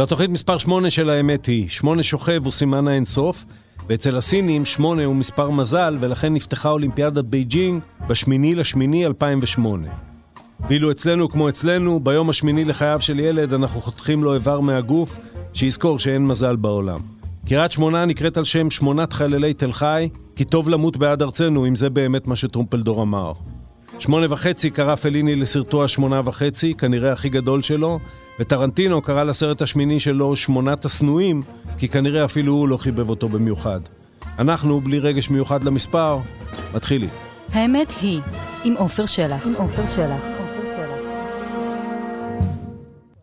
זו התוכנית מספר 8 של האמת היא. 8 שוכב הוא סימן האינסוף, ואצל הסינים 8 הוא מספר מזל, ולכן נפתחה אולימפיאדת בייג'ינג בשמיני לשמיני 2008. ואילו אצלנו כמו אצלנו, ביום השמיני לחייו של ילד אנחנו חותכים לו איבר מהגוף, שיזכור שאין מזל בעולם. קריית שמונה נקראת על שם שמונת חללי תל חי, כי טוב למות בעד ארצנו, אם זה באמת מה שטרומפלדור אמר. שמונה וחצי קרא פליני לסרטו השמונה וחצי, כנראה הכי גדול שלו, וטרנטינו קרא לסרט השמיני שלו שמונת השנואים, כי כנראה אפילו הוא לא חיבב אותו במיוחד. אנחנו, בלי רגש מיוחד למספר, מתחילים. האמת היא, עם עופר שלח. עם עופר שלח.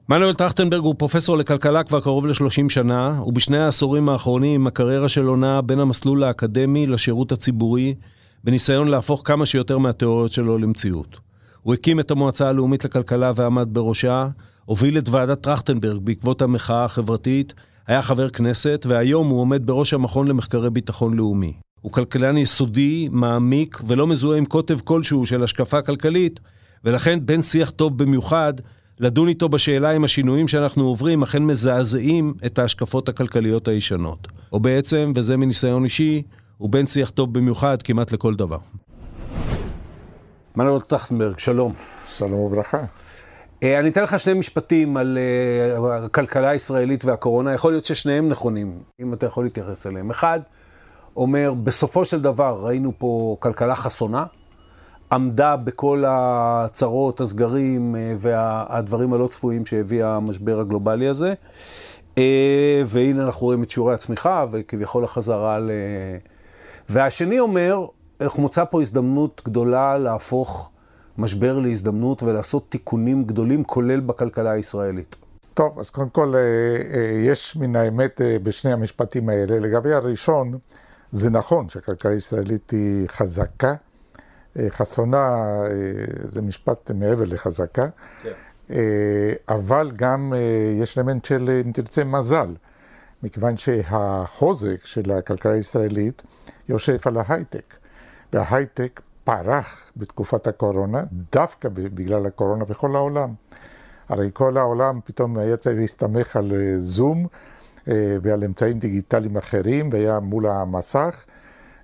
מנואל טרכטנברג הוא פרופסור לכלכלה כבר קרוב ל-30 שנה, ובשני העשורים האחרונים הקריירה שלו נעה בין המסלול האקדמי לשירות הציבורי, בניסיון להפוך כמה שיותר מהתיאוריות שלו למציאות. הוא הקים את המועצה הלאומית לכלכלה ועמד בראשה, הוביל את ועדת טרכטנברג בעקבות המחאה החברתית, היה חבר כנסת, והיום הוא עומד בראש המכון למחקרי ביטחון לאומי. הוא כלכלן יסודי, מעמיק, ולא מזוהה עם קוטב כלשהו של השקפה כלכלית, ולכן בין שיח טוב במיוחד, לדון איתו בשאלה אם השינויים שאנחנו עוברים אכן מזעזעים את ההשקפות הכלכליות הישנות. או בעצם, וזה מניסיון אישי, הוא בן שיח טוב במיוחד כמעט לכל דבר. מנואל טרכטנברג, שלום. שלום וברכה. אה, אני אתן לך שני משפטים על אה, הכלכלה הישראלית והקורונה, יכול להיות ששניהם נכונים, אם אתה יכול להתייחס אליהם. אחד, אומר, בסופו של דבר ראינו פה כלכלה חסונה, עמדה בכל הצרות, הסגרים אה, והדברים הלא צפויים שהביא המשבר הגלובלי הזה. והנה אנחנו רואים את שיעורי הצמיחה וכביכול החזרה ל... והשני אומר, איך מוצא פה הזדמנות גדולה להפוך משבר להזדמנות ולעשות תיקונים גדולים, כולל בכלכלה הישראלית. טוב, אז קודם כל, אה, אה, יש מן האמת אה, בשני המשפטים האלה. לגבי הראשון, זה נכון שהכלכלה הישראלית היא חזקה. חסונה זה משפט מעבר לחזקה, כן. אבל גם יש אלמנט של, אם תרצה, מזל. מכיוון שהחוזק של הכלכלה הישראלית יושב על ההייטק. וההייטק פרח בתקופת הקורונה, דווקא בגלל הקורונה בכל העולם. הרי כל העולם פתאום היה צריך להסתמך על אה, זום אה, ועל אמצעים דיגיטליים אחרים, והיה מול המסך,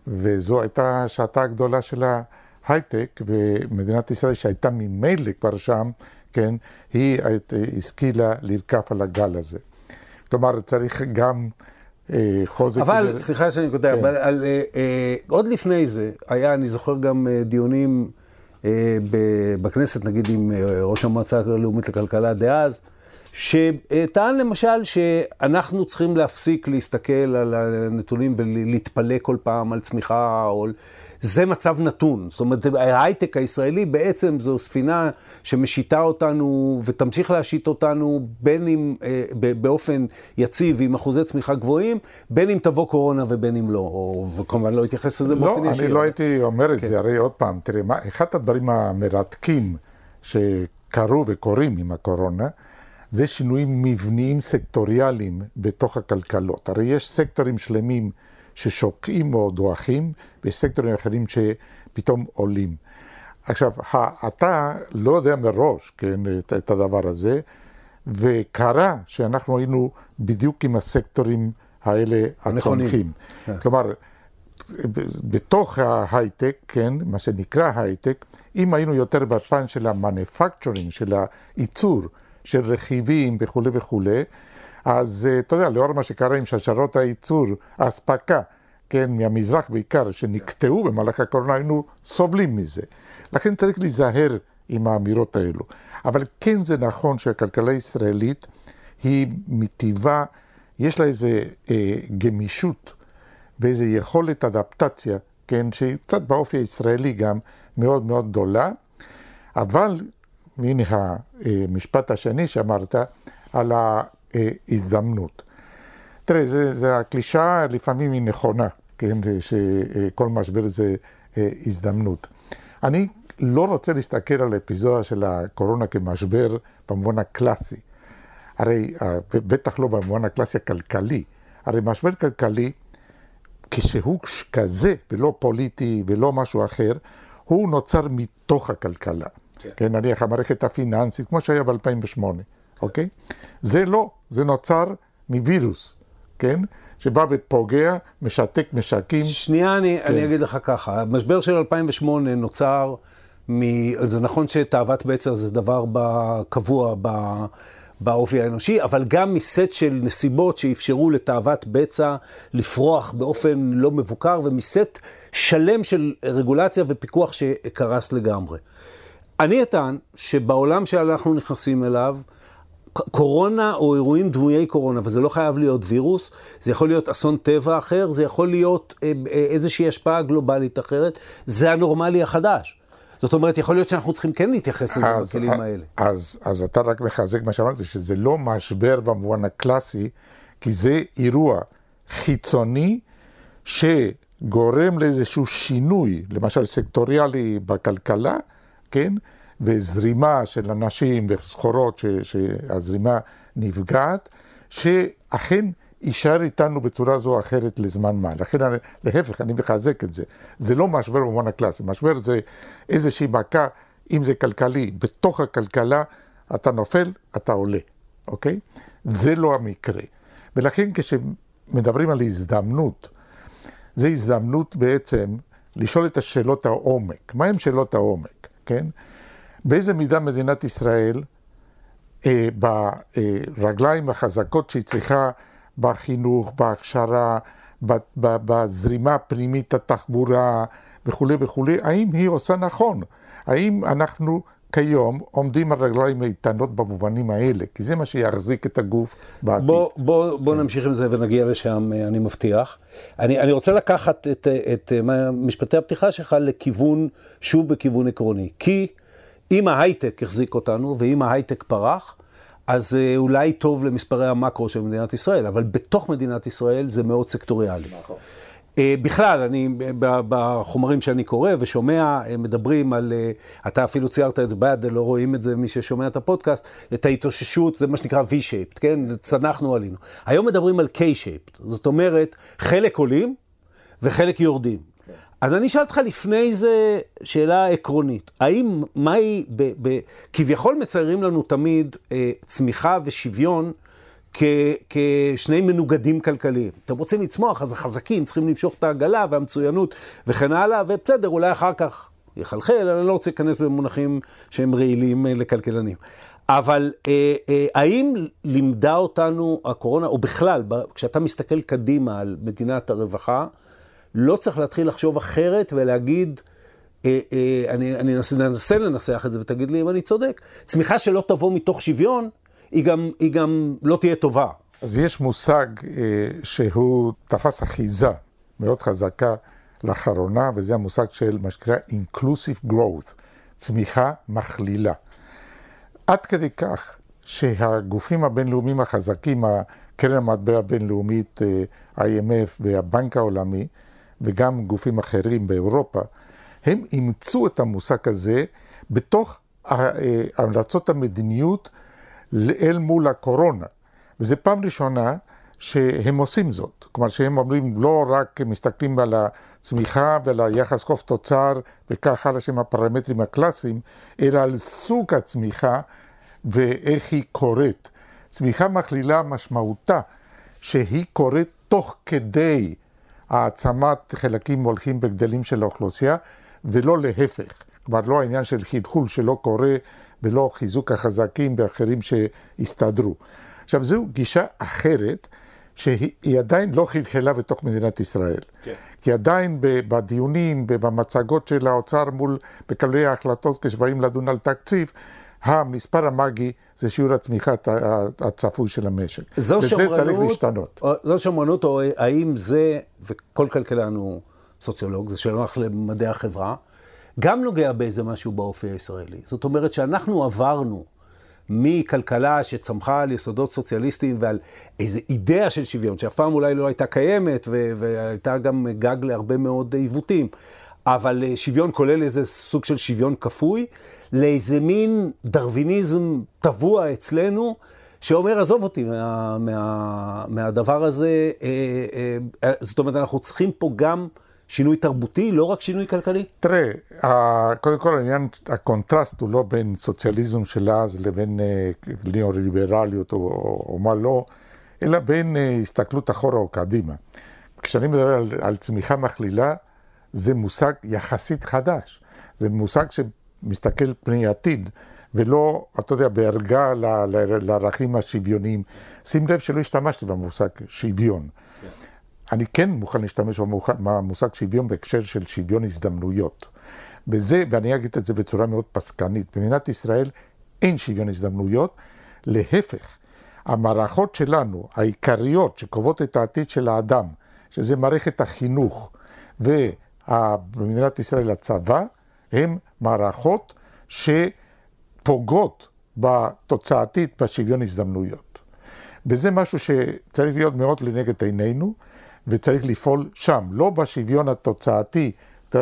וזו הייתה שעתה הגדולה של ההייטק, ומדינת ישראל שהייתה ממילא כבר שם, כן, היא השכילה לרכף על הגל הזה. כלומר, צריך גם... אה, חוזק. אבל, כדי... סליחה שאני קוטע, כן. אבל על, אה, אה, עוד לפני זה, היה, אני זוכר גם אה, דיונים אה, ב, בכנסת, נגיד עם אה, ראש המועצה הלאומית לכלכלה דאז, שטען למשל שאנחנו צריכים להפסיק להסתכל על הנתונים ולהתפלא כל פעם על צמיחה או זה מצב נתון. זאת אומרת, ההייטק הישראלי בעצם זו ספינה שמשיתה אותנו ותמשיך להשית אותנו, בין אם אה, באופן יציב עם אחוזי צמיחה גבוהים, בין אם תבוא קורונה ובין אם לא. או, וכמובן לא אתייחס לזה לא, באופן ישיר. לא, אני לא הייתי אומר את כן. זה, הרי עוד פעם, תראה, מה, אחד הדברים המרתקים שקרו וקורים עם הקורונה, זה שינויים מבניים סקטוריאליים בתוך הכלכלות. הרי יש סקטורים שלמים ששוקעים או דועכים, ויש סקטורים אחרים שפתאום עולים. עכשיו, אתה לא יודע מראש, כן, את, את הדבר הזה, וקרה שאנחנו היינו בדיוק עם הסקטורים האלה הצומחים. כן. כלומר, בתוך ההייטק, כן, מה שנקרא הייטק, אם היינו יותר בפן של המנפקצ'רינג, של הייצור, של רכיבים וכולי וכולי, אז אה, אתה יודע, לאור מה שקרה עם שרשרות הייצור, האספקה, כן, מהמזרח בעיקר, שנקטעו במהלך הקורונה, היינו סובלים מזה. לכן צריך להיזהר עם האמירות האלו. אבל כן זה נכון שהכלכלה הישראלית היא מטבעה, יש לה איזה אה, גמישות ואיזה יכולת אדפטציה, כן, שהיא קצת באופי הישראלי גם מאוד מאוד גדולה, אבל, והנה המשפט השני שאמרת, על ההזדמנות. תראה, זה, זה הקלישאה לפעמים היא נכונה, כן, שכל משבר זה אה, הזדמנות. אני לא רוצה להסתכל על האפיזודה של הקורונה כמשבר במובן הקלאסי. הרי, אה, בטח לא במובן הקלאסי הכלכלי. הרי משבר כלכלי, כשהוא כזה, ולא פוליטי ולא משהו אחר, הוא נוצר מתוך הכלכלה. כן, כן נניח המערכת הפיננסית, כמו שהיה ב-2008. אוקיי? זה לא, זה נוצר מווירוס, כן? שבא ופוגע, משתק משקים. שנייה, אני, כן. אני אגיד לך ככה, המשבר של 2008 נוצר, מ... זה נכון שתאוות בצע זה דבר קבוע ב... באופי האנושי, אבל גם מסט של נסיבות שאפשרו לתאוות בצע לפרוח באופן לא מבוקר, ומסט שלם של רגולציה ופיקוח שקרס לגמרי. אני אטען שבעולם שאנחנו נכנסים אליו, קורונה או אירועים דמויי קורונה, וזה לא חייב להיות וירוס, זה יכול להיות אסון טבע אחר, זה יכול להיות אה, אה, איזושהי השפעה גלובלית אחרת, זה הנורמלי החדש. זאת אומרת, יכול להיות שאנחנו צריכים כן להתייחס לזה בכלים האלה. אז, אז אתה רק מחזק מה שאמרת, שזה לא משבר במובן הקלאסי, כי זה אירוע חיצוני שגורם לאיזשהו שינוי, למשל סקטוריאלי בכלכלה, כן? וזרימה של אנשים וסחורות, ש, שהזרימה נפגעת, שאכן יישאר איתנו בצורה זו או אחרת לזמן מה. לכן, אני, להפך, אני מחזק את זה. זה לא משבר במובן הקלאסי, משבר זה איזושהי מכה, אם זה כלכלי, בתוך הכלכלה אתה נופל, אתה עולה, אוקיי? זה לא המקרה. ולכן כשמדברים על הזדמנות, זו הזדמנות בעצם לשאול את השאלות העומק. מהן שאלות העומק, כן? באיזה מידה מדינת ישראל, אה, ברגליים החזקות שהיא צריכה בחינוך, בהכשרה, בזרימה הפנימית, התחבורה וכולי וכולי, האם היא עושה נכון? האם אנחנו כיום עומדים על רגליים איתנות במובנים האלה? כי זה מה שיחזיק את הגוף בעתיד. בוא, בוא, בוא כן. נמשיך עם זה ונגיע לשם, אני מבטיח. אני, אני רוצה לקחת את, את, את משפטי הפתיחה שלך לכיוון, שוב בכיוון עקרוני. כי אם ההייטק החזיק אותנו, ואם ההייטק פרח, אז אה, אולי טוב למספרי המקרו של מדינת ישראל, אבל בתוך מדינת ישראל זה מאוד סקטוריאלי. נכון. Uh, בכלל, אני, בחומרים שאני קורא ושומע, מדברים על, uh, אתה אפילו ציירת את זה ביד, לא רואים את זה מי ששומע את הפודקאסט, את ההתאוששות, זה מה שנקרא V-shaped, כן? צנחנו עלינו. היום מדברים על K-shaped, זאת אומרת, חלק עולים וחלק יורדים. אז אני אשאל אותך לפני זה שאלה עקרונית. האם, מהי, ב, כביכול מציירים לנו תמיד אה, צמיחה ושוויון כ, כשני מנוגדים כלכליים. אתם רוצים לצמוח, אז החזקים צריכים למשוך את העגלה והמצוינות וכן הלאה, ובסדר, אולי אחר כך יחלחל, אני לא רוצה להיכנס במונחים שהם רעילים אה, לכלכלנים. אבל אה, אה, האם לימדה אותנו הקורונה, או בכלל, כשאתה מסתכל קדימה על מדינת הרווחה, לא צריך להתחיל לחשוב אחרת ולהגיד, אה, אה, אני, אני אנסה, אנסה לנסח את זה ותגיד לי אם אני צודק. צמיחה שלא תבוא מתוך שוויון, היא גם, היא גם לא תהיה טובה. אז יש מושג אה, שהוא תפס אחיזה מאוד חזקה לאחרונה, וזה המושג של מה שנקרא Inclusive Growth, צמיחה מכלילה. עד כדי כך שהגופים הבינלאומיים החזקים, הקרן המטבע הבינלאומית, אה, IMF והבנק העולמי, וגם גופים אחרים באירופה, הם אימצו את המושג הזה בתוך אה, המלצות המדיניות אל מול הקורונה. וזו פעם ראשונה שהם עושים זאת. כלומר שהם אומרים, לא רק מסתכלים על הצמיחה ועל היחס חוב תוצר וכך הלאה שהם הפרמטרים הקלאסיים, אלא על סוג הצמיחה ואיך היא קורית. צמיחה מכלילה משמעותה שהיא קורית תוך כדי העצמת חלקים הולכים וגדלים של האוכלוסייה, ולא להפך. כלומר, לא העניין של חלחול שלא קורה, ולא חיזוק החזקים ואחרים שהסתדרו. עכשיו, זו גישה אחרת, שהיא עדיין לא חלחלה בתוך מדינת ישראל. כן. כי עדיין בדיונים ובמצגות של האוצר מול מקבלי ההחלטות כשבאים לדון על תקציב, המספר המאגי זה שיעור הצמיחה הצפוי של המשק. זו וזה שמרנות, צריך להשתנות. זו שמרנות, או האם זה, וכל כלכלן הוא סוציולוג, זה שלח למדעי החברה, גם נוגע באיזה משהו באופי הישראלי. זאת אומרת שאנחנו עברנו מכלכלה שצמחה על יסודות סוציאליסטיים ועל איזו אידאה של שוויון, שאף פעם אולי לא הייתה קיימת, והייתה גם גג להרבה מאוד עיוותים. אבל אה, שוויון כולל איזה סוג של שוויון כפוי, לאיזה מין דרוויניזם טבוע אצלנו, שאומר, עזוב אותי מה, מה, מהדבר הזה. אה, אה, זאת אומרת, אנחנו צריכים פה גם שינוי תרבותי, לא רק שינוי כלכלי? תראה, קודם כל העניין, הקונטרסט הוא לא בין סוציאליזם של אז לבין ניאו-ליברליות או, או מה לא, אלא בין הסתכלות אחורה או קדימה. כשאני מדבר על, על צמיחה מכלילה, זה מושג יחסית חדש. זה מושג שמסתכל פני עתיד, ולא, אתה יודע, בערגה לערכים השוויוניים. שים לב שלא השתמשתי במושג שוויון. אני כן מוכן להשתמש במושג שוויון בהקשר של שוויון הזדמנויות. בזה, ואני אגיד את זה בצורה מאוד פסקנית, במדינת ישראל אין שוויון הזדמנויות, להפך, המערכות שלנו, העיקריות שקובעות את העתיד של האדם, שזה מערכת החינוך ובמדינת ישראל הצבא, הן מערכות שפוגעות בתוצאתית בשוויון הזדמנויות. וזה משהו שצריך להיות מאוד לנגד עינינו, וצריך לפעול שם, לא בשוויון התוצאתי,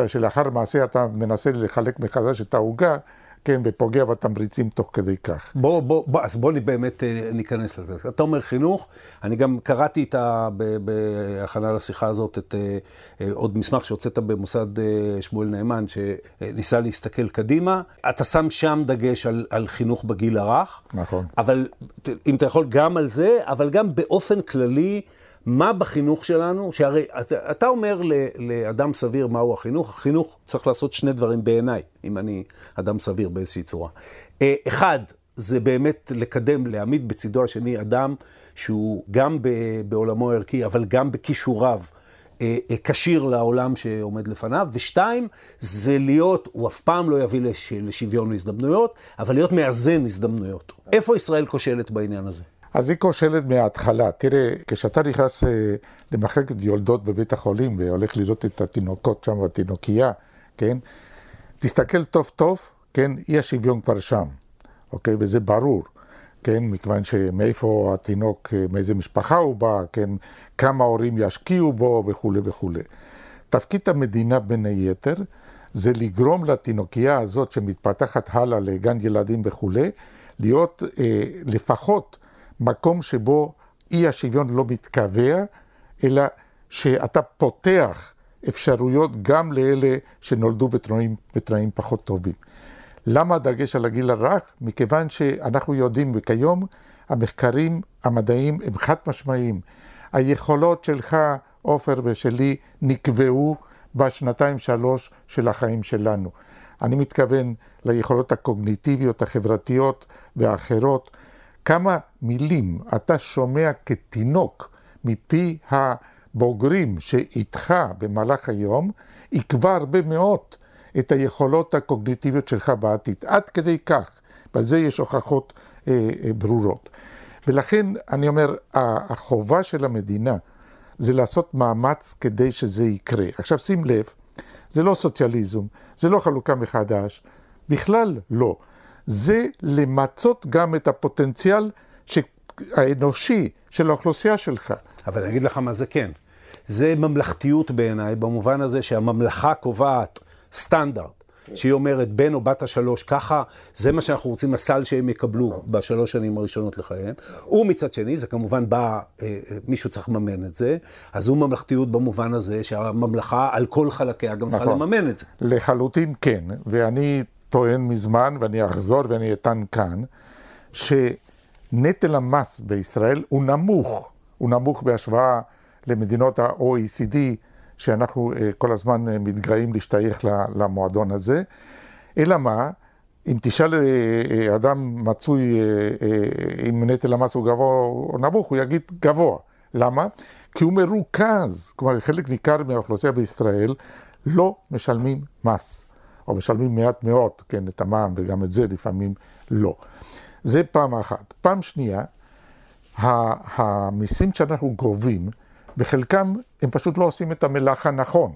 שלאחר מעשה אתה מנסה לחלק מחדש את העוגה, כן, ופוגע בתמריצים תוך כדי כך. בוא, בוא, בוא, אז בוא באמת אה, ניכנס לזה. אתה אומר חינוך, אני גם קראתי את ה... בהכנה לשיחה הזאת את אה, אה, עוד מסמך שהוצאת במוסד שמואל נאמן, שניסה להסתכל קדימה. אתה שם שם דגש על, על חינוך בגיל הרך. נכון. אבל אם אתה יכול גם על זה, אבל גם באופן כללי, מה בחינוך שלנו, שהרי אתה אומר לאדם סביר מהו החינוך, החינוך צריך לעשות שני דברים בעיניי, אם אני אדם סביר באיזושהי צורה. אה, אחד, זה באמת לקדם, להעמיד בצידו השני אדם שהוא גם בעולמו הערכי, אבל גם בכישוריו. אה, אה, כשיר לעולם שעומד לפניו, ושתיים, זה להיות, הוא אף פעם לא יביא לשוויון הזדמנויות, אבל להיות מאזן הזדמנויות. איפה ישראל כושלת בעניין הזה? אז היא כושלת מההתחלה. תראה, כשאתה נכנס אה, למחלקת יולדות בבית החולים והולך לראות את התינוקות שם בתינוקייה, כן? תסתכל טוב טוב, כן? אי השוויון כבר שם, אוקיי? וזה ברור, כן? מכיוון שמאיפה התינוק, אה, מאיזה משפחה הוא בא, כן? כמה הורים ישקיעו בו וכולי וכולי. תפקיד המדינה בין היתר זה לגרום לתינוקייה הזאת שמתפתחת הלאה לגן ילדים וכולי, להיות אה, לפחות מקום שבו אי השוויון לא מתקבע, אלא שאתה פותח אפשרויות גם לאלה שנולדו בתנאים, בתנאים פחות טובים. למה הדגש על הגיל הרך? מכיוון שאנחנו יודעים, וכיום המחקרים המדעיים הם חד משמעיים. היכולות שלך, עופר ושלי, נקבעו בשנתיים שלוש של החיים שלנו. אני מתכוון ליכולות הקוגניטיביות, החברתיות והאחרות. כמה מילים אתה שומע כתינוק מפי הבוגרים שאיתך במהלך היום, יקבע הרבה מאוד את היכולות הקוגניטיביות שלך בעתיד. עד כדי כך, ועל זה יש הוכחות אה, אה, ברורות. ולכן אני אומר, החובה של המדינה זה לעשות מאמץ כדי שזה יקרה. עכשיו שים לב, זה לא סוציאליזם, זה לא חלוקה מחדש, בכלל לא. זה למצות גם את הפוטנציאל האנושי של האוכלוסייה שלך. אבל אני אגיד לך מה זה כן. זה ממלכתיות בעיניי, במובן הזה שהממלכה קובעת סטנדרט. שהיא אומרת, בן או בת השלוש, ככה, זה מה שאנחנו רוצים, הסל שהם יקבלו בשלוש שנים הראשונות לחייהם. ומצד שני, זה כמובן בא, אה, אה, מישהו צריך לממן את זה, אז זו ממלכתיות במובן הזה שהממלכה על כל חלקיה גם צריכה נכון. לממן את זה. לחלוטין כן, ואני טוען מזמן, ואני אחזור ואני אטען כאן, שנטל המס בישראל הוא נמוך, הוא נמוך בהשוואה למדינות ה-OECD, שאנחנו אה, כל הזמן אה, מתגאים להשתייך למועדון הזה. אלא מה, אם תשאל אה, אדם מצוי אם נטל המס הוא גבוה או נמוך, הוא יגיד גבוה. למה? כי הוא מרוכז, כלומר חלק ניכר מהאוכלוסייה בישראל לא משלמים מס. או משלמים מעט מאוד, כן, את המע"מ, וגם את זה לפעמים לא. זה פעם אחת. פעם שנייה, המיסים שאנחנו גובים, בחלקם הם פשוט לא עושים את המלאכה נכון.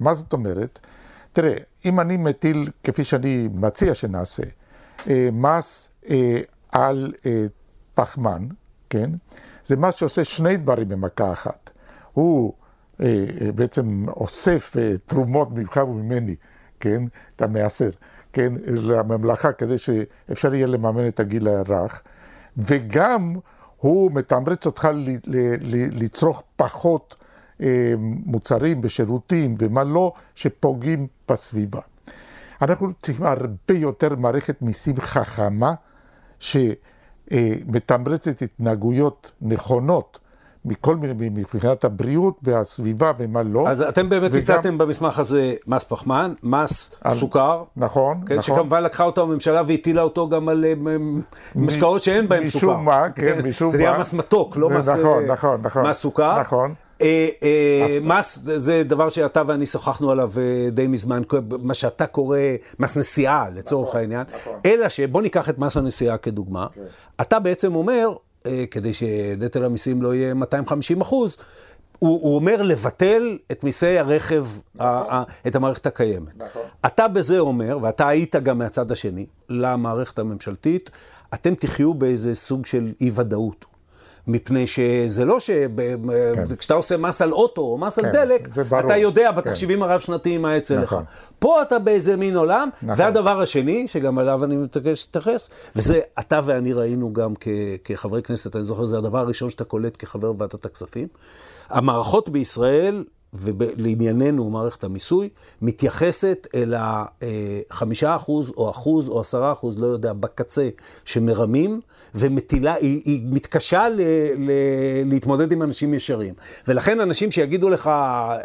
מה זאת אומרת? תראה, אם אני מטיל, כפי שאני מציע שנעשה, אה, מס אה, על אה, פחמן, כן? זה מס שעושה שני דברים במכה אחת. הוא בעצם אוסף תרומות ממך וממני כן, את המעשר, כן, לממלכה, כדי שאפשר יהיה לממן את הגיל הרך, וגם הוא מתמרץ אותך לצרוך פחות מוצרים ושירותים ומה לא, שפוגעים בסביבה. אנחנו צריכים הרבה יותר מערכת מיסים חכמה, שמתמרצת התנהגויות נכונות. מכל מיני, מבחינת הבריאות והסביבה ומה לא. אז אתם באמת. הצעתם במסמך הזה מס פחמן, מס על... סוכר. נכון, כן, נכון. שכמובן לקחה אותו הממשלה והטילה אותו גם על אה, משקאות שאין בהם משום סוכר. משום מה, כן, משום מה. זה נהיה מס מתוק, לא מס, נכון, נכון, נכון. מס סוכר. נכון. אה, אה, מס זה דבר שאתה ואני שוחחנו עליו אה, די מזמן, מה שאתה קורא מס נסיעה לצורך נכון, העניין, נכון. אלא שבוא ניקח את מס הנסיעה כדוגמה. כן. אתה בעצם אומר, כדי שנטל המיסים לא יהיה 250 אחוז, הוא, הוא אומר לבטל את מיסי הרכב, נכון. ה, ה, את המערכת הקיימת. נכון. אתה בזה אומר, ואתה היית גם מהצד השני, למערכת הממשלתית, אתם תחיו באיזה סוג של אי-ודאות. מפני שזה לא שכשאתה כן. עושה מס על אוטו או מס כן, על דלק, אתה יודע בתחשיבים כן. הרב-שנתיים מה יצא נכון. לך. פה אתה באיזה מין עולם, נכון. והדבר השני, שגם עליו אני מתעקש להתייחס, וזה אתה ואני ראינו גם כ- כחברי כנסת, אני זוכר, זה הדבר הראשון שאתה קולט כחבר ועדת הכספים. המערכות בישראל ולענייננו, מערכת המיסוי, מתייחסת אל החמישה אחוז או אחוז או עשרה אחוז, לא יודע, בקצה, שמרמים, ומטילה, היא, היא מתקשה ל, ל, להתמודד עם אנשים ישרים. ולכן אנשים שיגידו לך,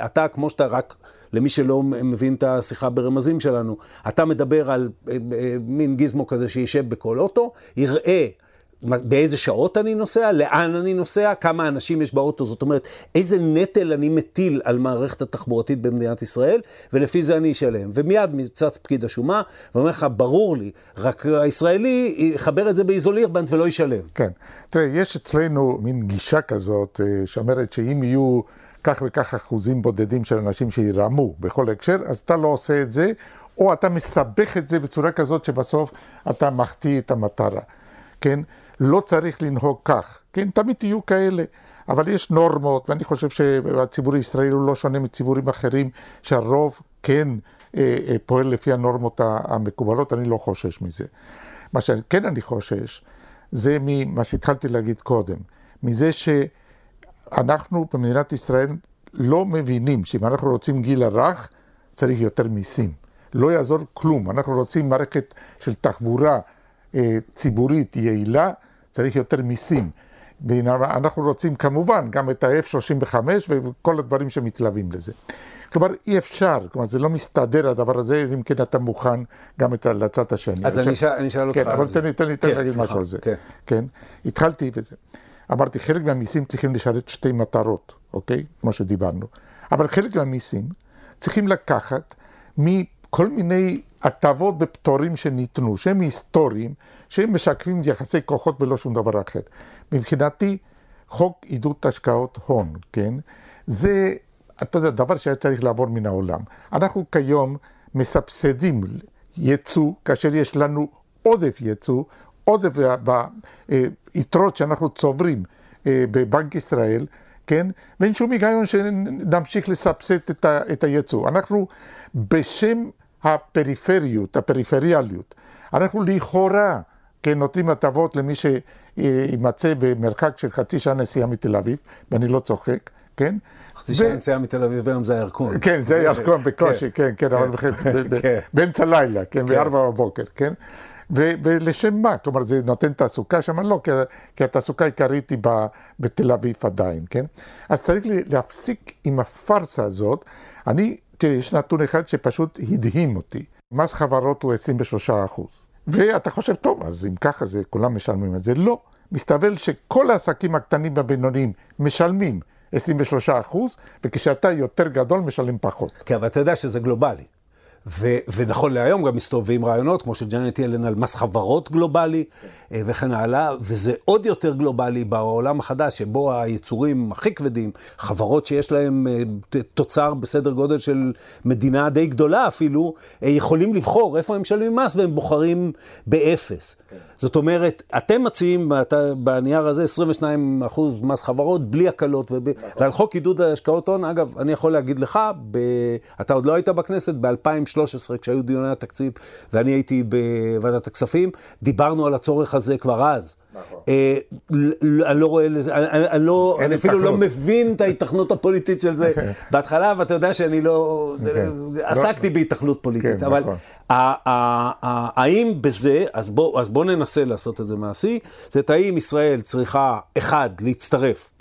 אתה כמו שאתה רק... למי שלא מבין את השיחה ברמזים שלנו, אתה מדבר על אה, אה, מין גיזמו כזה שישב בכל אוטו, יראה באיזה שעות אני נוסע, לאן אני נוסע, כמה אנשים יש באוטו, זאת אומרת, איזה נטל אני מטיל על מערכת התחבורתית במדינת ישראל, ולפי זה אני אשלם. ומיד מצץ פקיד השומה, ואומר לך, ברור לי, רק הישראלי יחבר את זה באיזולירבנד ולא ישלם. כן. תראה, יש אצלנו מין גישה כזאת, אה, שאומרת שאם יהיו כך וכך אחוזים בודדים של אנשים שירמו בכל הקשר, אז אתה לא עושה את זה, או אתה מסבך את זה בצורה כזאת שבסוף אתה מחטיא את המטרה. כן? לא צריך לנהוג כך, כן? תמיד יהיו כאלה. אבל יש נורמות, ואני חושב שהציבור הישראלי הוא לא שונה מציבורים אחרים, שהרוב כן אה, אה, פועל לפי הנורמות המקובלות, אני לא חושש מזה. מה שכן אני חושש, זה ממה שהתחלתי להגיד קודם, מזה שאנחנו במדינת ישראל לא מבינים שאם אנחנו רוצים גיל הרך, צריך יותר מיסים. לא יעזור כלום. אנחנו רוצים מערכת של תחבורה ציבורית יעילה, צריך יותר מיסים. אנחנו רוצים כמובן גם את ה-F-35 וכל הדברים שמתלווים לזה. כלומר, אי אפשר, כלומר, זה לא מסתדר הדבר הזה, אם כן אתה מוכן גם את לצד השני. אז אני אשאל אותך כן, אבל תן לי, תן לי, תן לי כן, להגיד משהו על זה. כן. כן, התחלתי בזה. אמרתי, חלק מהמיסים צריכים לשרת שתי מטרות, אוקיי? כמו שדיברנו. אבל חלק מהמיסים צריכים לקחת מכל מיני הטבות בפטורים שניתנו, שהם היסטוריים, שהם משקפים יחסי כוחות ולא שום דבר אחר. מבחינתי, חוק עידוד השקעות הון, כן? זה, אתה יודע, דבר שהיה צריך לעבור מן העולם. אנחנו כיום מסבסדים ייצוא, כאשר יש לנו עודף ייצוא, עודף ביתרות שאנחנו צוברים אה, בבנק ישראל, כן? ואין שום היגיון שנמשיך לסבסד את הייצוא. אנחנו בשם הפריפריות, הפריפריאליות. אנחנו לכאורה, כן, נותנים הטבות למי שימצא במרחק של חצי שעה נסיעה מתל אביב, ואני לא צוחק, כן? חצי שעה נסיעה מתל אביב היום זה הירקון. כן, זה הירקון בקושי, כן, כן, אבל כן. כן. באמצע לילה, כן, בארבע בבוקר, כן? ולשם מה? כלומר, זה נותן תעסוקה שם? לא, כי התעסוקה העיקרית היא בתל אביב עדיין, כן? אז צריך להפסיק עם הפארסה הזאת. אני תראה, יש נתון אחד שפשוט הדהים אותי. מס חברות הוא 23 אחוז. ואתה חושב, טוב, אז אם ככה זה, כולם משלמים את זה. לא. מסתבר שכל העסקים הקטנים והבינוניים משלמים 23 אחוז, וכשאתה יותר גדול משלם פחות. כן, אבל אתה יודע שזה גלובלי. ו- ונכון להיום גם מסתובבים רעיונות, כמו שג'אנט ילן על מס חברות גלובלי אה, וכן הלאה, וזה עוד יותר גלובלי בעולם החדש, שבו היצורים הכי כבדים, חברות שיש להם אה, תוצר בסדר גודל של מדינה די גדולה אפילו, אה, יכולים לבחור איפה הם משלמים מס והם בוחרים באפס. כן. זאת אומרת, אתם מציעים בנייר הזה 22 אחוז מס חברות בלי הקלות, וב... נכון. ועל חוק עידוד השקעות הון, אגב, אני יכול להגיד לך, ב... אתה עוד לא היית בכנסת, ב-2013, כשהיו דיוני התקציב, ואני הייתי בוועדת הכספים, דיברנו על הצורך הזה כבר אז. נכון. אה, אני לא רואה לזה, אני לא, אני אפילו לא מבין את ההיתכנות הפוליטית של זה. בהתחלה, ואתה יודע שאני לא, כן. עסקתי בהיתכנות פוליטית, כן, אבל נכון. האם בזה, אז בואו ננסה לעשות את זה מעשי, זאת האם ישראל צריכה, אחד, להצטרף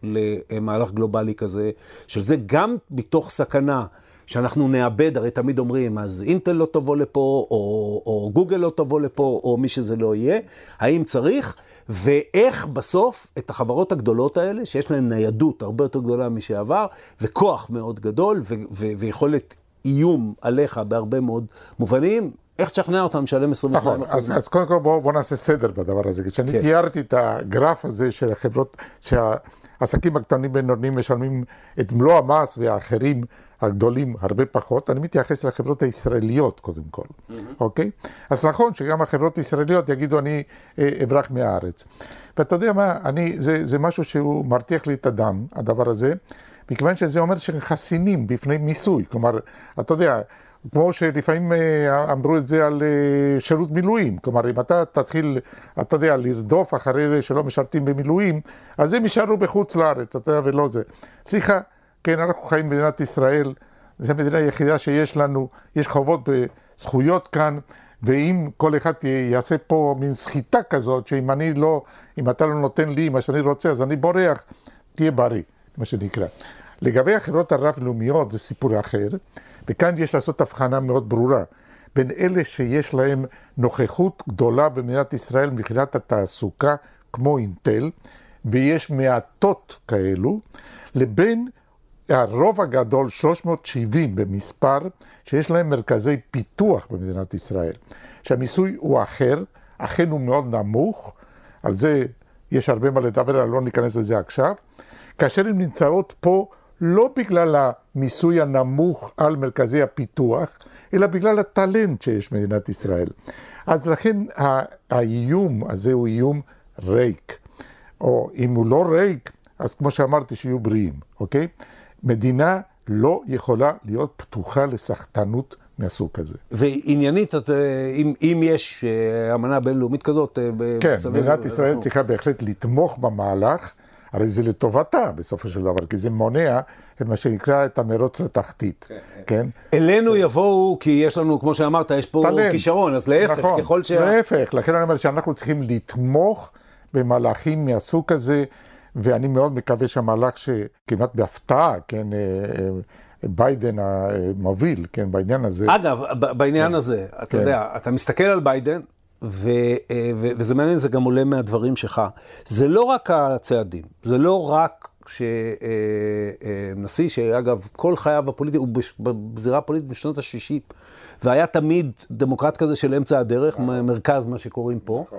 למהלך גלובלי כזה, של זה גם מתוך סכנה. שאנחנו נאבד, הרי תמיד אומרים, אז אינטל לא תבוא לפה, או, או גוגל לא תבוא לפה, או מי שזה לא יהיה, האם צריך, ואיך בסוף את החברות הגדולות האלה, שיש להן ניידות הרבה יותר גדולה משעבר, וכוח מאוד גדול, ו- ו- ויכולת איום עליך בהרבה מאוד מובנים, איך תשכנע אותם לשלם 22%? נכון, אז, אז קודם כל בואו בוא נעשה סדר בדבר הזה. כשאני כן. תיארתי את הגרף הזה של החברות, שהעסקים הקטנים בינוניים משלמים את מלוא המס והאחרים הגדולים הרבה פחות, אני מתייחס לחברות הישראליות קודם כל, mm-hmm. אוקיי? אז נכון שגם החברות הישראליות יגידו אני אה, אברח מהארץ. ואתה יודע מה, אני, זה, זה משהו שהוא מרתיח לי את הדם, הדבר הזה, מכיוון שזה אומר שהם חסינים בפני מיסוי. כלומר, אתה יודע, כמו שלפעמים אה, אמרו את זה על אה, שירות מילואים. כלומר, אם אתה תתחיל, אתה יודע, לרדוף אחרי אלה שלא משרתים במילואים, אז הם יישארו בחוץ לארץ, אתה יודע, ולא זה. סליחה, כן, אנחנו חיים במדינת ישראל, זו המדינה היחידה שיש לנו, יש חובות וזכויות כאן, ואם כל אחד יעשה פה מין סחיטה כזאת, שאם אני לא, אם אתה לא נותן לי מה שאני רוצה, אז אני בורח, תהיה בריא, מה שנקרא. לגבי החברות הרב-לאומיות זה סיפור אחר, וכאן יש לעשות הבחנה מאוד ברורה בין אלה שיש להם נוכחות גדולה במדינת ישראל מבחינת התעסוקה, כמו אינטל, ויש מעטות כאלו, לבין הרוב הגדול, 370 במספר, שיש להם מרכזי פיתוח במדינת ישראל. שהמיסוי הוא אחר, אכן הוא מאוד נמוך, על זה יש הרבה מה לדבר, אבל לא ניכנס לזה עכשיו. כאשר הן נמצאות פה לא בגלל המיסוי הנמוך על מרכזי הפיתוח, אלא בגלל הטלנט שיש במדינת ישראל. אז לכן האיום הזה הוא איום ריק. או אם הוא לא ריק, אז כמו שאמרתי, שיהיו בריאים, אוקיי? מדינה לא יכולה להיות פתוחה לסחטנות מהסוג הזה. ועניינית, את, אם, אם יש אה, אמנה בינלאומית כזאת... אה, כן, מדינת ישראל אנחנו... צריכה בהחלט לתמוך במהלך, הרי זה לטובתה בסופו של דבר, כי זה מונע את מה שנקרא את המרוץ לתחתית, כן? כן? אלינו יבואו, כי יש לנו, כמו שאמרת, יש פה טלנט. כישרון, אז להפך, נכון, ככל שה... להפך, לכן אני אומר שאנחנו צריכים לתמוך במהלכים מהסוג הזה. ואני מאוד מקווה שהמהלך שכמעט בהפתעה, כן, אה, אה, ביידן המוביל, כן, בעניין הזה. אגב, בעניין כן, הזה, אתה כן. יודע, אתה מסתכל על ביידן, ו, אה, ו, וזה מעניין, זה גם עולה מהדברים שלך. זה לא רק הצעדים, זה לא רק שנשיא, שאגב, כל חייו הפוליטי, הוא בזירה הפוליטית בשנות ה-60, והיה תמיד דמוקרט כזה של אמצע הדרך, נכון. מרכז, מה שקוראים פה. נכון.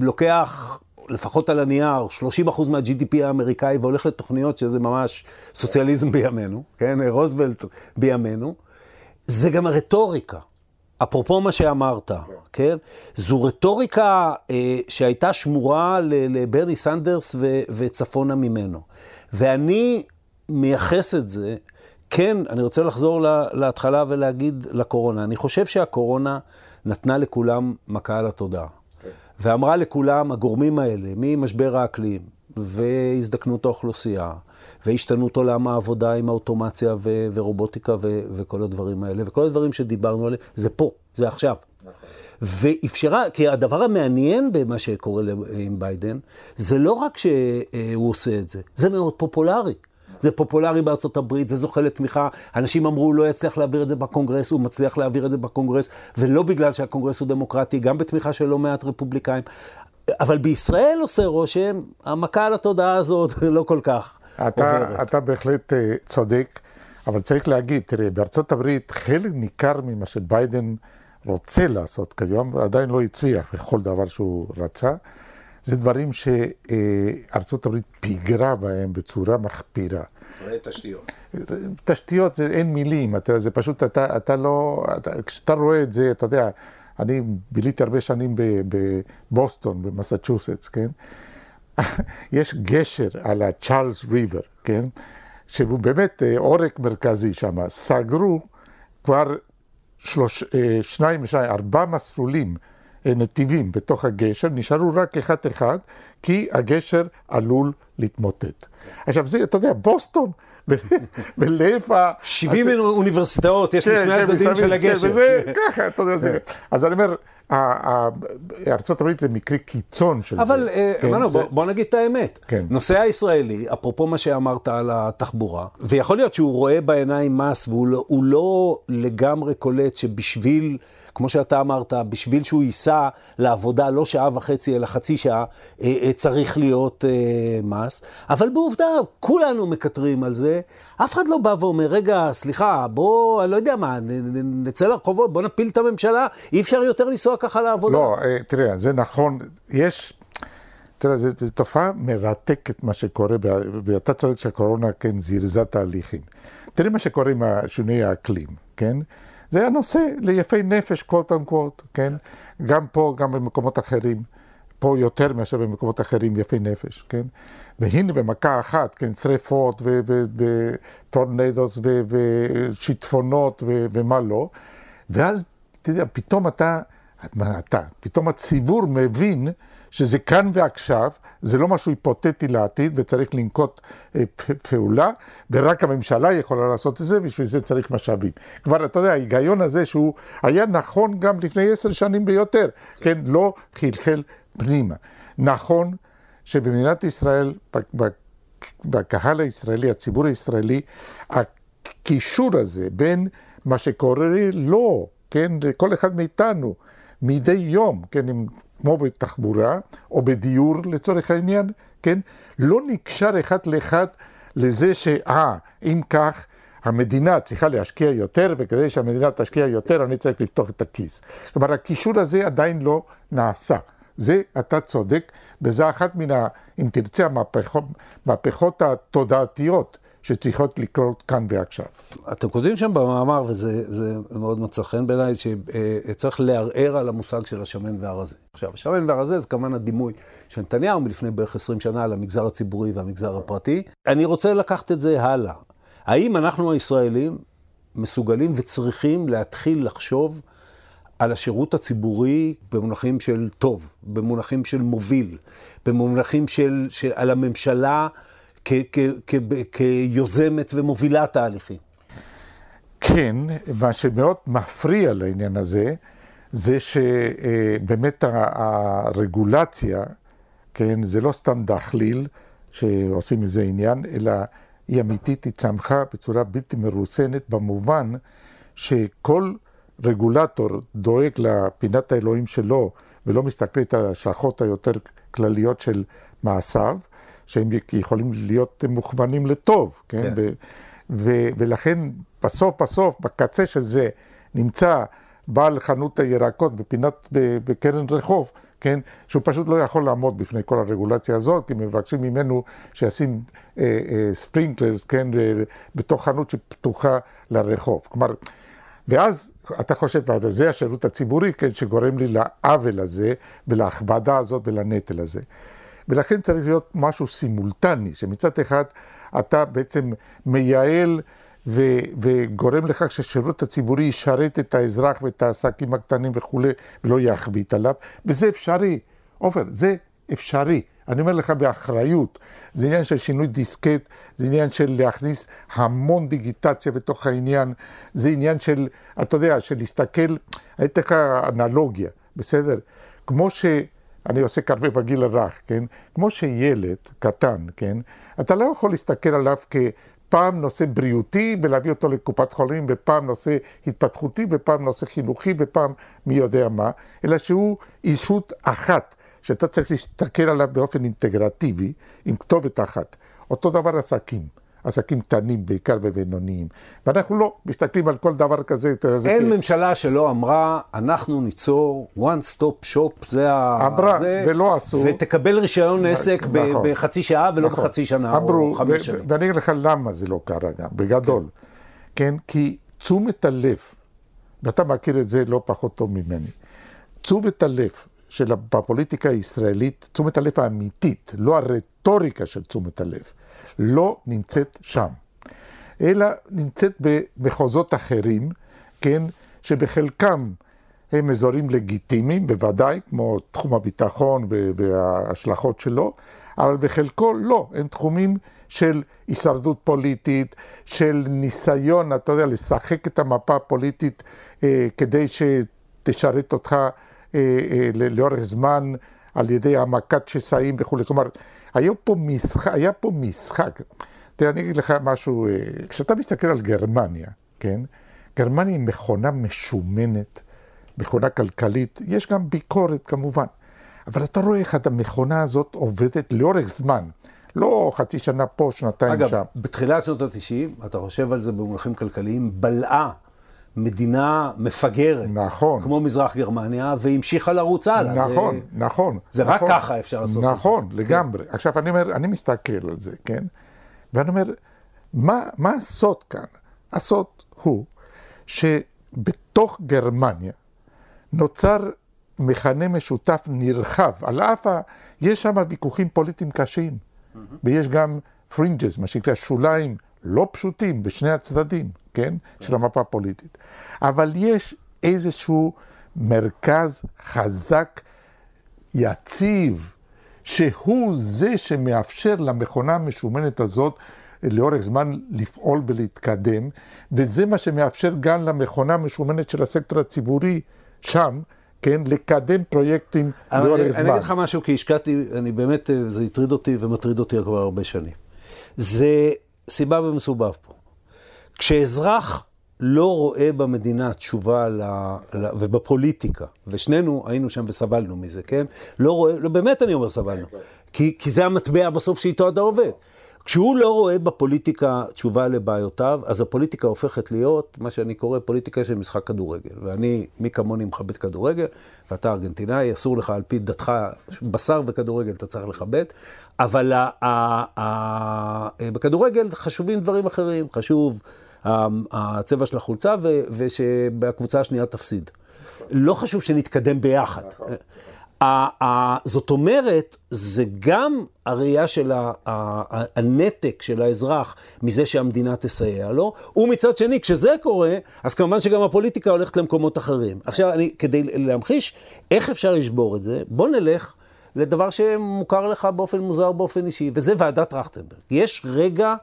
לוקח לפחות על הנייר, 30% מה-GDP האמריקאי, והולך לתוכניות שזה ממש סוציאליזם בימינו, כן? רוזוולט בימינו. זה גם הרטוריקה. אפרופו מה שאמרת, כן? זו רטוריקה אה, שהייתה שמורה לברני סנדרס ו- וצפונה ממנו. ואני מייחס את זה, כן, אני רוצה לחזור להתחלה ולהגיד לקורונה. אני חושב שהקורונה נתנה לכולם מכה על התודעה. ואמרה לכולם, הגורמים האלה, ממשבר האקלים, והזדקנות האוכלוסייה, והשתנות עולם העבודה עם האוטומציה ו- ורובוטיקה ו- וכל הדברים האלה, וכל הדברים שדיברנו עליהם, זה פה, זה עכשיו. ואפשרה, כי הדבר המעניין במה שקורה עם ביידן, זה לא רק שהוא עושה את זה, זה מאוד פופולרי. זה פופולרי בארצות הברית, זה זוכה לתמיכה. אנשים אמרו, הוא לא יצליח להעביר את זה בקונגרס, הוא מצליח להעביר את זה בקונגרס, ולא בגלל שהקונגרס הוא דמוקרטי, גם בתמיכה של לא מעט רפובליקאים. אבל בישראל עושה רושם, המכה על התודעה הזאת לא כל כך אתה, עוברת. אתה בהחלט uh, צודק, אבל צריך להגיד, תראה, בארצות הברית חלק ניכר ממה שביידן רוצה לעשות כיום, עדיין לא הצליח בכל דבר שהוא רצה. זה דברים שארצות הברית פיגרה בהם בצורה מחפירה. תשתיות. תשתיות, זה אין מילים, אתה, זה פשוט, אתה, אתה לא, אתה, כשאתה רואה את זה, אתה יודע, אני ביליתי הרבה שנים בבוסטון, במסצ'וסטס, כן? יש גשר על הצ'ארלס ריבר, כן? שהוא באמת אה, עורק מרכזי שם. סגרו כבר שלוש, אה, שניים, שניים, ארבעה מסלולים נתיבים בתוך הגשר, נשארו רק אחד-אחד, כי הגשר עלול להתמוטט. עכשיו, זה, אתה יודע, בוסטון, בלב ה... 70 אוניברסיטאות יש משני כן, הצדדים של הגשר. כן, וזה ככה, אתה יודע, זה... אז אני אומר, ארה"ב זה מקרה קיצון של אבל, זה. אבל, כן, בוא, בוא נגיד את האמת. כן. נוסע הישראלי, אפרופו מה שאמרת על התחבורה, ויכול להיות שהוא רואה בעיניים מס, והוא לא, לא לגמרי קולט שבשביל... כמו שאתה אמרת, בשביל שהוא ייסע לעבודה לא שעה וחצי אלא חצי שעה, אה, אה, צריך להיות אה, מס. אבל בעובדה, כולנו מקטרים על זה. אף אחד לא בא ואומר, רגע, סליחה, בוא, אני לא יודע מה, נצא לרחובות, בוא נפיל את הממשלה, אי אפשר יותר לנסוע ככה לעבודה. לא, תראה, זה נכון, יש... תראה, זו תופעה מרתקת מה שקורה, ואתה צודק שהקורונה כן זירזה תהליכים. תראה מה שקורה עם שינוי האקלים, כן? זה היה נושא ליפי נפש, קוט אנקוט, כן? גם פה, גם במקומות אחרים. פה יותר מאשר במקומות אחרים יפי נפש, כן? והנה במכה אחת, כן, שריפות וטורנדוס ושיטפונות ומה לא. ואז, אתה יודע, פתאום אתה, אתה, פתאום הציבור מבין שזה כאן ועכשיו, זה לא משהו היפותטי לעתיד וצריך לנקוט אה, פעולה, ורק הממשלה יכולה לעשות את זה, בשביל זה צריך משאבים. כבר, אתה יודע, ההיגיון הזה שהוא היה נכון גם לפני עשר שנים ביותר, כן, לא חלחל פנימה. נכון שבמדינת ישראל, בקהל הישראלי, הציבור הישראלי, הקישור הזה בין מה שקורה לו, כן, לכל אחד מאיתנו, מדי יום, כן, עם כמו בתחבורה או בדיור לצורך העניין, כן? לא נקשר אחד לאחד לזה שאה, אם כך, המדינה צריכה להשקיע יותר, וכדי שהמדינה תשקיע יותר, אני צריך לפתוח את הכיס. כלומר, הקישור הזה עדיין לא נעשה. זה, אתה צודק, וזה אחת מן ה... אם תרצה, המהפכות התודעתיות שצריכות לקרות כאן ועכשיו. אתם כותבים שם במאמר, וזה מאוד מצא חן בעיניי, שצריך לערער על המושג של השמן והרזה. עכשיו, השמן והרזה זה כמובן הדימוי של נתניהו מלפני בערך 20 שנה על המגזר הציבורי והמגזר הפרטי. אני רוצה לקחת את זה הלאה. האם אנחנו הישראלים מסוגלים וצריכים להתחיל לחשוב על השירות הציבורי במונחים של טוב, במונחים של מוביל, במונחים של, של על הממשלה כיוזמת ומובילה תהליכים. כן, מה שמאוד מפריע לעניין הזה, זה שבאמת הרגולציה, כן, זה לא סתם דחליל שעושים מזה עניין, אלא היא אמיתית, היא צמחה בצורה בלתי מרוסנת, במובן שכל רגולטור דואג לפינת האלוהים שלו, ולא מסתכל על ההשלכות היותר כלליות של מעשיו, שהם יכולים להיות מוכוונים לטוב, כן? כן. ו, ו, ולכן בסוף בסוף, בקצה של זה, נמצא בעל חנות הירקות בפינת, בקרן רחוב, כן? שהוא פשוט לא יכול לעמוד בפני כל הרגולציה הזאת, כי מבקשים ממנו שישים אה, אה, sprinklers, כן? בתוך חנות שפתוחה לרחוב. כלומר, ואז אתה חושב, וזה השירות הציבורי, כן, שגורם לי לעוול הזה ולהכבדה הזאת ולנטל הזה. ולכן צריך להיות משהו סימולטני, שמצד אחד אתה בעצם מייעל ו- וגורם לכך שהשירות הציבורי ישרת את האזרח ואת העסקים הקטנים וכולי, ולא יכביד עליו, וזה אפשרי. עופר, זה אפשרי. אני אומר לך באחריות, זה עניין של שינוי דיסקט, זה עניין של להכניס המון דיגיטציה בתוך העניין, זה עניין של, אתה יודע, של להסתכל, אתן לך אנלוגיה, בסדר? כמו ש... אני עוסק הרבה בגיל הרך, כן? כמו שילד קטן, כן? אתה לא יכול להסתכל עליו כפעם נושא בריאותי ולהביא אותו לקופת חולים, ופעם נושא התפתחותי, ופעם נושא חינוכי, ופעם מי יודע מה, אלא שהוא אישות אחת, שאתה צריך להסתכל עליו באופן אינטגרטיבי, עם כתובת אחת. אותו דבר עסקים. עסקים קטנים בעיקר ובינוניים. ואנחנו לא מסתכלים על כל דבר כזה. אין כ... ממשלה שלא אמרה, אנחנו ניצור one stop shop, זה ה... אמרה זה, ולא עשו. ותקבל רישיון עסק נכון. בחצי שעה ולא נכון. בחצי שנה אמרו, או חמש שנים. ואני אגיד לך למה זה לא קרה גם, בגדול. כן. כן, כי תשומת הלב, ואתה מכיר את זה לא פחות טוב ממני, תשומת הלב של בפוליטיקה הישראלית, תשומת הלב האמיתית, לא הרטוריקה של תשומת הלב. לא נמצאת שם, אלא נמצאת במחוזות אחרים, כן, שבחלקם הם אזורים לגיטימיים, בוודאי, כמו תחום הביטחון וההשלכות שלו, אבל בחלקו לא, הם תחומים של הישרדות פוליטית, של ניסיון, אתה יודע, לשחק את המפה הפוליטית אה, כדי שתשרת אותך אה, אה, לאורך זמן על ידי העמקת שסעים וכולי. כלומר, היה פה משחק, היה פה משחק. תראה, אני אגיד לך משהו, אה, כשאתה מסתכל על גרמניה, כן? גרמניה היא מכונה משומנת, מכונה כלכלית, יש גם ביקורת כמובן, אבל אתה רואה איך המכונה הזאת עובדת לאורך זמן. לא חצי שנה פה, שנתיים אגב, שם. אגב, בתחילת שנות ה-90, אתה חושב על זה במונחים כלכליים, בלעה מדינה מפגרת. נכון. כמו מזרח גרמניה, והמשיכה לרוץ הלאה. נכון, זה, נכון. זה נכון, רק ככה אפשר לעשות נכון, את זה. לגמרי. כן. עכשיו, אני אומר, אני מסתכל על זה, כן? ואני אומר, מה, מה הסוד כאן? הסוד הוא שבתוך גרמניה נוצר מכנה משותף נרחב, על אף ה... יש שם ויכוחים פוליטיים קשים, mm-hmm. ויש גם fringes, מה שנקרא שוליים לא פשוטים בשני הצדדים, כן? של המפה הפוליטית. אבל יש איזשהו מרכז חזק, יציב, שהוא זה שמאפשר למכונה המשומנת הזאת לאורך זמן לפעול ולהתקדם, וזה מה שמאפשר גם למכונה המשומנת של הסקטור הציבורי שם, כן, לקדם פרויקטים לאורך אני, זמן. אני אגיד לך משהו, כי השקעתי, אני באמת, זה הטריד אותי ומטריד אותי כבר הרבה שנים. זה סיבה ומסובב פה. כשאזרח לא רואה במדינה תשובה ל, ל, ובפוליטיקה, ושנינו היינו שם וסבלנו מזה, כן? לא רואה, לא באמת אני אומר סבלנו, כי, כי זה המטבע בסוף שאיתו אתה עובד. כשהוא לא רואה בפוליטיקה תשובה לבעיותיו, אז הפוליטיקה הופכת להיות מה שאני קורא פוליטיקה של משחק כדורגל. ואני, מי כמוני מכבד כדורגל, ואתה ארגנטינאי, אסור לך על פי דתך, בשר וכדורגל אתה צריך לכבד, אבל ה, ה, ה, בכדורגל חשובים דברים אחרים, חשוב הצבע של החולצה ושבקבוצה השנייה תפסיד. לא חשוב שנתקדם ביחד. זאת אומרת, זה גם הראייה של הנתק של האזרח מזה שהמדינה תסייע לו, ומצד שני, כשזה קורה, אז כמובן שגם הפוליטיקה הולכת למקומות אחרים. עכשיו, אני, כדי להמחיש איך אפשר לשבור את זה, בוא נלך לדבר שמוכר לך באופן מוזר, באופן אישי, וזה ועדת טרכטנברג. יש רגע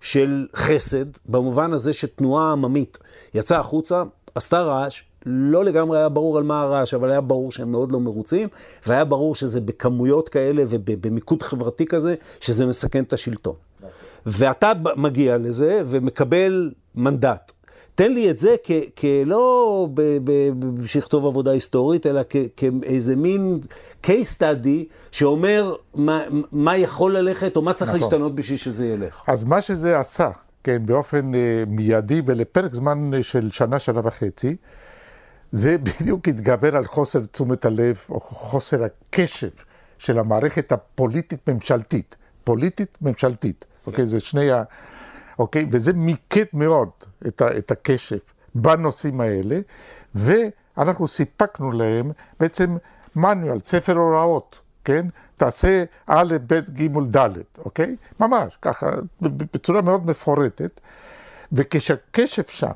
של חסד, במובן הזה שתנועה עממית יצאה החוצה, עשתה רעש, לא לגמרי היה ברור על מה הרעש, אבל היה ברור שהם מאוד לא מרוצים, והיה ברור שזה בכמויות כאלה ובמיקוד חברתי כזה, שזה מסכן את השלטון. ואתה מגיע לזה ומקבל מנדט. תן לי את זה כלא בשביל לכתוב עבודה היסטורית, אלא כאיזה מין case study שאומר מה, מה יכול ללכת או מה צריך נכון. להשתנות בשביל שזה ילך. אז מה שזה עשה, כן, באופן uh, מיידי ולפרק זמן של שנה, שנה וחצי, זה בדיוק התגבר על חוסר תשומת הלב או חוסר הקשב של המערכת הפוליטית-ממשלתית. פוליטית-ממשלתית, כן. אוקיי? זה שני ה... אוקיי? וזה מיקד מאוד את, ה, את הקשב בנושאים האלה, ואנחנו סיפקנו להם בעצם מנואל, ספר הוראות, כן? תעשה א', ב', ג', ד', אוקיי? ממש, ככה, בצורה מאוד מפורטת. וכשהקשב שם,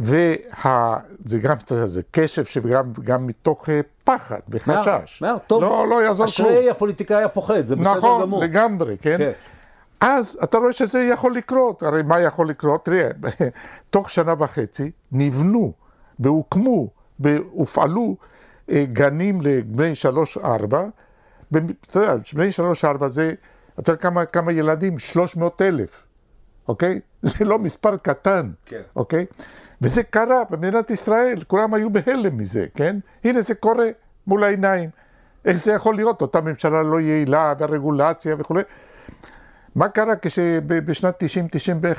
וזה גם, אתה יודע, זה קשב שגם מתוך אה, פחד וחשש. מה, טוב, לא, לא יעזור כלום. אשרי הפוליטיקאי הפוחד, זה בסדר נכון, גמור. נכון, לגמרי, כן? כן. אז אתה רואה שזה יכול לקרות, הרי מה יכול לקרות? תראה, תוך שנה וחצי נבנו והוקמו והופעלו אה, גנים לבני שלוש-ארבע, אתה יודע, בני שלוש-ארבע זה, אתה יודע כמה, כמה ילדים? שלוש מאות אלף, אוקיי? זה לא מספר קטן, כן. אוקיי? וזה קרה במדינת ישראל, כולם היו בהלם מזה, כן? הנה זה קורה מול העיניים. איך זה יכול להיות? אותה ממשלה לא יעילה והרגולציה וכולי. מה קרה כשבשנת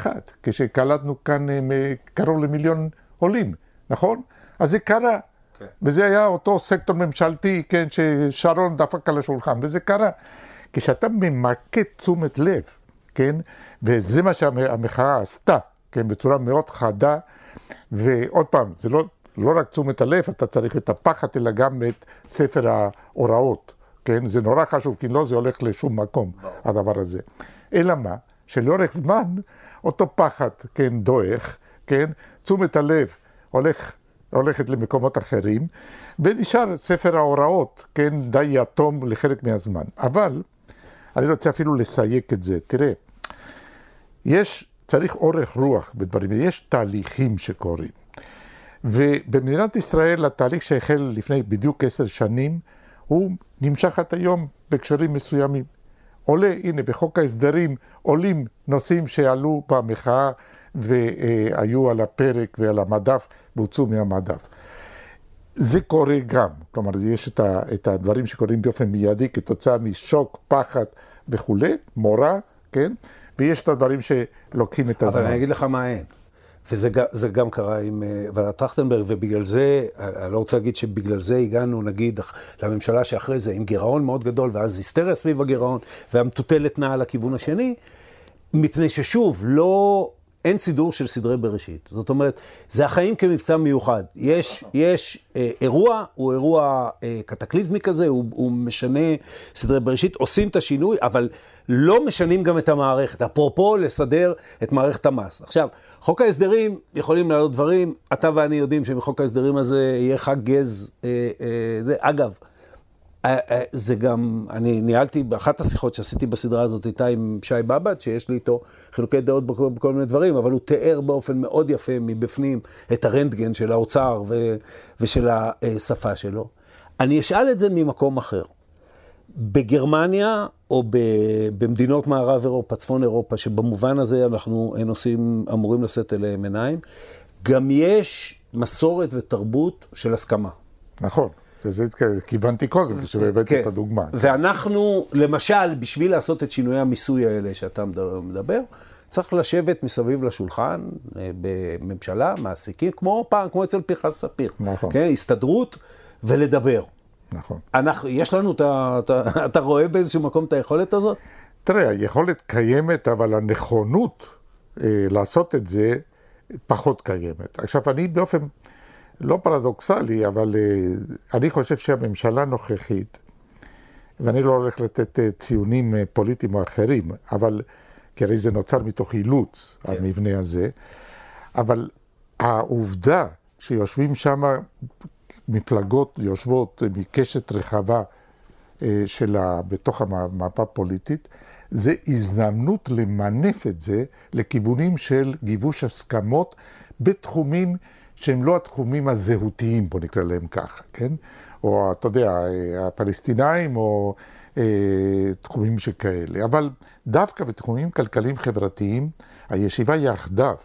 90-91, כשקלטנו כאן אה, קרוב למיליון עולים, נכון? אז זה קרה. Okay. כן. וזה היה אותו סקטור ממשלתי, כן, ששרון דפק על השולחן, וזה קרה. כשאתה ממקד תשומת לב, כן, וזה מה שהמחאה עשתה, כן, בצורה מאוד חדה, ועוד פעם, זה לא, לא רק תשומת הלב, אתה צריך את הפחד, אלא גם את ספר ההוראות, כן? זה נורא חשוב, כי לא זה הולך לשום מקום, הדבר הזה. אלא מה? שלאורך זמן, אותו פחד, כן, דועך, כן? תשומת הלב הולך הולכת למקומות אחרים, ונשאר ספר ההוראות, כן, די יתום לחלק מהזמן. אבל, אני רוצה אפילו לסייג את זה. תראה, יש, צריך אורך רוח בדברים, יש תהליכים שקורים. ובמדינת ישראל התהליך שהחל לפני בדיוק עשר שנים, הוא נמשך עד היום בהקשרים מסוימים. עולה, הנה, בחוק ההסדרים עולים נושאים שעלו במחאה והיו על הפרק ועל המדף והוצאו מהמדף. זה קורה גם, כלומר, יש את, ה, את הדברים שקורים באופן מיידי כתוצאה משוק, פחד וכולי, מורא, כן? ויש את הדברים שלוקחים את הזמן. אבל אני אגיד לך מה אין. וזה גם קרה עם אה, ועדת טרכטנברג, ובגלל זה, אה, אני לא רוצה להגיד שבגלל זה הגענו, נגיד, לממשלה שאחרי זה, עם גירעון מאוד גדול, ואז היסטריה סביב הגירעון, והמטוטלת נעה לכיוון השני, מפני ששוב, לא... אין סידור של סדרי בראשית. זאת אומרת, זה החיים כמבצע מיוחד. יש, יש אה, אירוע, הוא אירוע אה, קטקליזמי כזה, הוא, הוא משנה סדרי בראשית, עושים את השינוי, אבל לא משנים גם את המערכת. אפרופו לסדר את מערכת המס. עכשיו, חוק ההסדרים, יכולים לעלות דברים, אתה ואני יודעים שמחוק ההסדרים הזה יהיה חג גז. אה, אה, זה, אגב, זה גם, אני ניהלתי, באחת השיחות שעשיתי בסדרה הזאת איתה עם שי בבת, שיש לי איתו חילוקי דעות בכל, בכל מיני דברים, אבל הוא תיאר באופן מאוד יפה מבפנים את הרנטגן של האוצר ו, ושל השפה שלו. אני אשאל את זה ממקום אחר. בגרמניה או במדינות מערב אירופה, צפון אירופה, שבמובן הזה אנחנו נושאים, אמורים לשאת אליהם עיניים, גם יש מסורת ותרבות של הסכמה. נכון. לזה כיוונתי קודם, כשהבאתי כן. את הדוגמה. ואנחנו, למשל, בשביל לעשות את שינויי המיסוי האלה שאתה מדבר, צריך לשבת מסביב לשולחן, אה, בממשלה, מעסיקים, כמו פעם, כמו אצל פרחס ספיר. נכון. כן, הסתדרות, ולדבר. נכון. אנחנו, יש לנו, אתה, אתה, אתה רואה באיזשהו מקום את היכולת הזאת? תראה, היכולת קיימת, אבל הנכונות אה, לעשות את זה פחות קיימת. עכשיו, אני באופן... לא פרדוקסלי, אבל uh, אני חושב שהממשלה הנוכחית, ואני לא הולך לתת uh, ציונים uh, פוליטיים או אחרים, אבל, כי הרי זה נוצר מתוך אילוץ, כן. המבנה הזה, אבל העובדה שיושבים שם מפלגות, יושבות מקשת רחבה uh, שלה בתוך המפה הפוליטית, זה הזדמנות למנף את זה לכיוונים של גיבוש הסכמות בתחומים שהם לא התחומים הזהותיים, בוא נקרא להם ככה, כן? או אתה יודע, הפלסטינאים או אה, תחומים שכאלה. אבל דווקא בתחומים כלכליים חברתיים, הישיבה יחדיו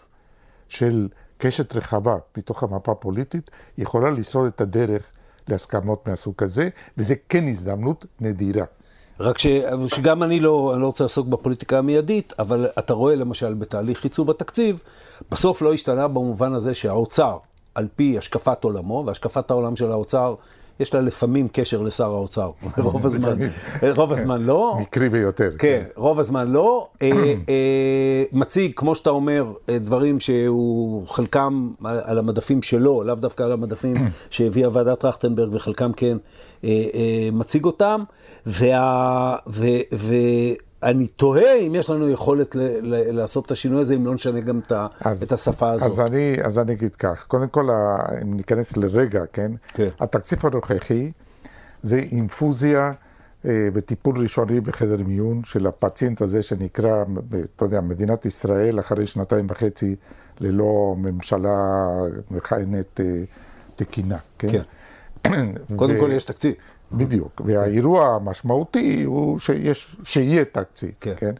של קשת רחבה מתוך המפה הפוליטית, יכולה לסלול את הדרך להסכמות מהסוג הזה, וזה כן הזדמנות נדירה. רק ש, שגם אני לא, אני לא רוצה לעסוק בפוליטיקה המיידית, אבל אתה רואה למשל בתהליך עיצוב התקציב, בסוף לא השתנה במובן הזה שהאוצר, על פי השקפת עולמו, והשקפת העולם של האוצר, יש לה לפעמים קשר לשר האוצר, רוב הזמן, רוב הזמן לא. מקרי ביותר. כן, כן, רוב הזמן לא. אה, אה, מציג, כמו שאתה אומר, אה, דברים שהוא חלקם על המדפים שלו, לאו דווקא על המדפים שהביאה ועדת טרכטנברג, וחלקם כן מציג אותם. וה... ו... ו... אני תוהה אם יש לנו יכולת ל- ל- לעשות את השינוי הזה, אם לא נשנה גם את, אז, את השפה הזאת. אז אני, אז אני אגיד כך, קודם כל, אם ניכנס לרגע, כן? כן. התקציב הנוכחי זה אינפוזיה אה, בטיפול ראשוני בחדר מיון של הפציינט הזה שנקרא, אתה יודע, מדינת ישראל אחרי שנתיים וחצי ללא ממשלה מכהנת אה, תקינה, כן? כן. קודם כל יש תקציב. בדיוק, והאירוע המשמעותי הוא שיש, שיהיה תקציב, כן. כן?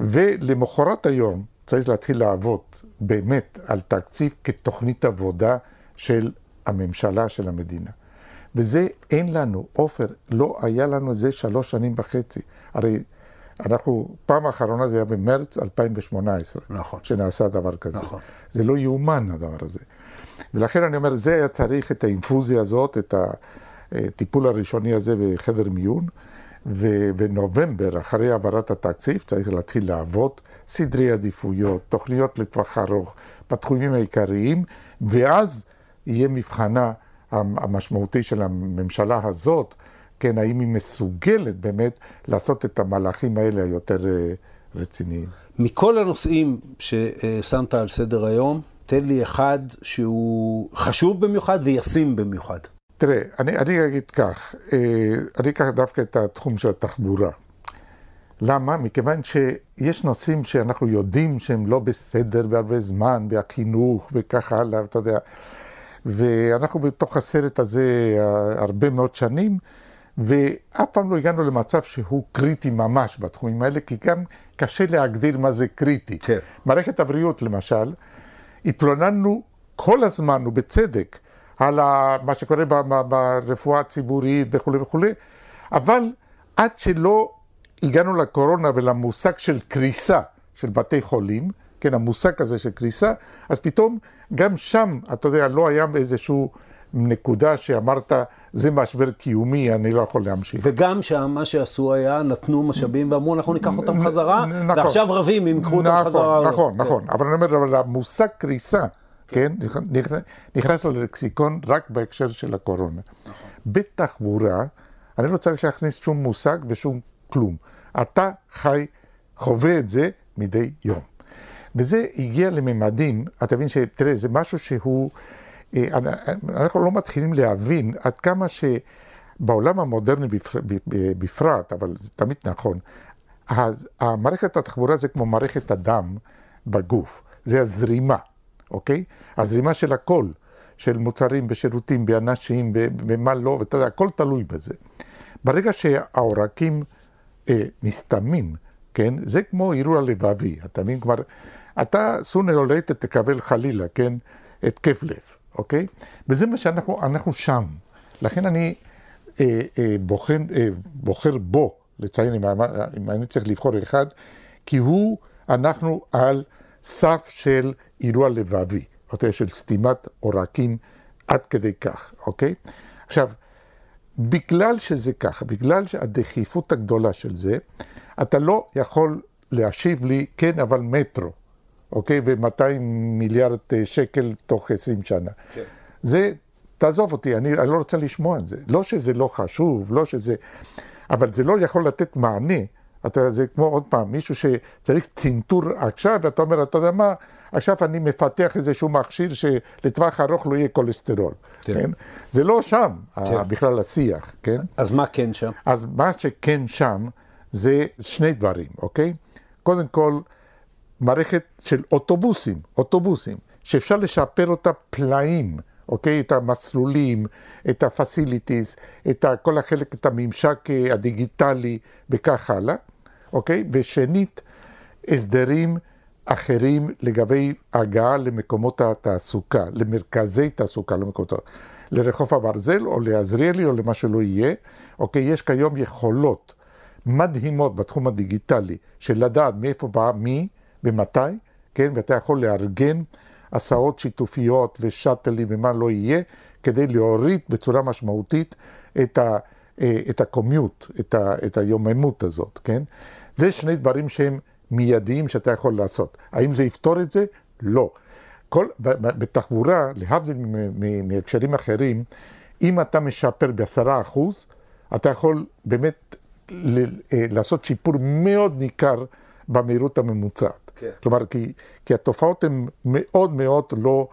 ולמחרת היום צריך להתחיל לעבוד באמת על תקציב כתוכנית עבודה של הממשלה, של המדינה. וזה אין לנו, עופר, לא היה לנו זה שלוש שנים וחצי. הרי אנחנו, פעם האחרונה זה היה במרץ 2018, נכון. שנעשה דבר כזה. נכון. זה לא יאומן הדבר הזה. ולכן אני אומר, זה היה צריך את האינפוזיה הזאת, את ה... הטיפול הראשוני הזה בחדר מיון, ובנובמבר, אחרי העברת התקציב, צריך להתחיל לעבוד, סדרי עדיפויות, תוכניות לטווח ארוך, בתחומים העיקריים, ואז יהיה מבחנה המשמעותי של הממשלה הזאת, כן, האם היא מסוגלת באמת לעשות את המהלכים האלה היותר אה, רציניים. מכל הנושאים ששמת על סדר היום, תן לי אחד שהוא חשוב במיוחד וישים במיוחד. תראה, אני, אני אגיד כך, אה, אני אקח דווקא את התחום של התחבורה. למה? מכיוון שיש נושאים שאנחנו יודעים שהם לא בסדר והרבה זמן, והחינוך וכך הלאה, אתה יודע. ואנחנו בתוך הסרט הזה אה, הרבה מאוד שנים, ואף פעם לא הגענו למצב שהוא קריטי ממש בתחומים האלה, כי גם קשה להגדיר מה זה קריטי. כן. מערכת הבריאות, למשל, התלוננו כל הזמן, ובצדק, על מה שקורה ברפואה הציבורית וכולי וכולי, אבל עד שלא הגענו לקורונה ולמושג של קריסה של בתי חולים, כן, המושג הזה של קריסה, אז פתאום גם שם, אתה יודע, לא היה איזשהו נקודה שאמרת, זה משבר קיומי, אני לא יכול להמשיך. וגם שם, מה שעשו היה, נתנו משאבים ואמרו, אנחנו ניקח אותם חזרה, נכון, ועכשיו רבים אם ייקחו אותם נכון, חזרה. נכון. נכון, אבל אני אומר, אבל המושג קריסה, כן, נכנס, נכנס ללקסיקון רק בהקשר של הקורונה. נכון. בתחבורה, אני לא צריך להכניס שום מושג ושום כלום. אתה חי, חווה את זה מדי יום. וזה הגיע לממדים, אתה מבין שתראה, זה משהו שהוא, אה, אנחנו לא מתחילים להבין עד כמה שבעולם המודרני בפר- בפרט, אבל זה תמיד נכון, אז המערכת התחבורה זה כמו מערכת הדם בגוף, זה הזרימה, אוקיי? הזרימה של הכל, של מוצרים ושירותים באנשים ומה לא, ואתה יודע, הכל תלוי בזה. ברגע שהעורקים אה, נסתמים, כן? זה כמו אירוע לבבי, אתה מבין? כלומר, אתה sooner or later תקבל חלילה, כן? התקף לב, אוקיי? וזה מה שאנחנו אנחנו שם. לכן אני אה, אה, בוחן, אה, בוחר בו, לציין אם, אם אני צריך לבחור אחד, כי הוא, אנחנו על סף של אירוע לבבי, אוקיי? של סתימת עורקים עד כדי כך, אוקיי? עכשיו, בגלל שזה ככה, בגלל הדחיפות הגדולה של זה, אתה לא יכול להשיב לי, כן, אבל מטרו, אוקיי? ו-200 מיליארד אה, שקל תוך 20 שנה. כן. זה, תעזוב אותי, אני, אני לא רוצה לשמוע את זה. לא שזה לא חשוב, לא שזה... אבל זה לא יכול לתת מענה. אתה, זה כמו עוד פעם, מישהו שצריך צנתור עכשיו, ואתה אומר, אתה יודע מה, עכשיו אני מפתח איזשהו מכשיר שלטווח ארוך לא יהיה כולסטרול, כן? כן? זה לא שם, כן. בכלל השיח, כן? אז מה כן שם? אז מה שכן שם זה שני דברים, אוקיי? קודם כל, מערכת של אוטובוסים, אוטובוסים, שאפשר לשפר אותה פלאים, אוקיי? את המסלולים, את ה-facilities, את כל החלק, את הממשק הדיגיטלי וכך הלאה, אוקיי? ושנית, הסדרים אחרים לגבי הגעה למקומות התעסוקה, למרכזי תעסוקה, למקומות לרחוב הברזל או לעזריאלי או למה שלא יהיה, אוקיי? יש כיום יכולות מדהימות בתחום הדיגיטלי של לדעת מאיפה בא מי ומתי, כן? ואתה יכול לארגן הסעות שיתופיות ושאטלים ומה לא יהיה, כדי להוריד בצורה משמעותית את, ה, את הקומיוט, את, ה, את היוממות הזאת, כן? זה שני דברים שהם מיידיים שאתה יכול לעשות. האם זה יפתור את זה? לא. כל, בתחבורה, להבדיל מהקשרים אחרים, אם אתה משפר בעשרה אחוז, אתה יכול באמת לעשות שיפור מאוד ניכר במהירות הממוצעת. כן. כלומר, כי, כי התופעות הן מאוד מאוד לא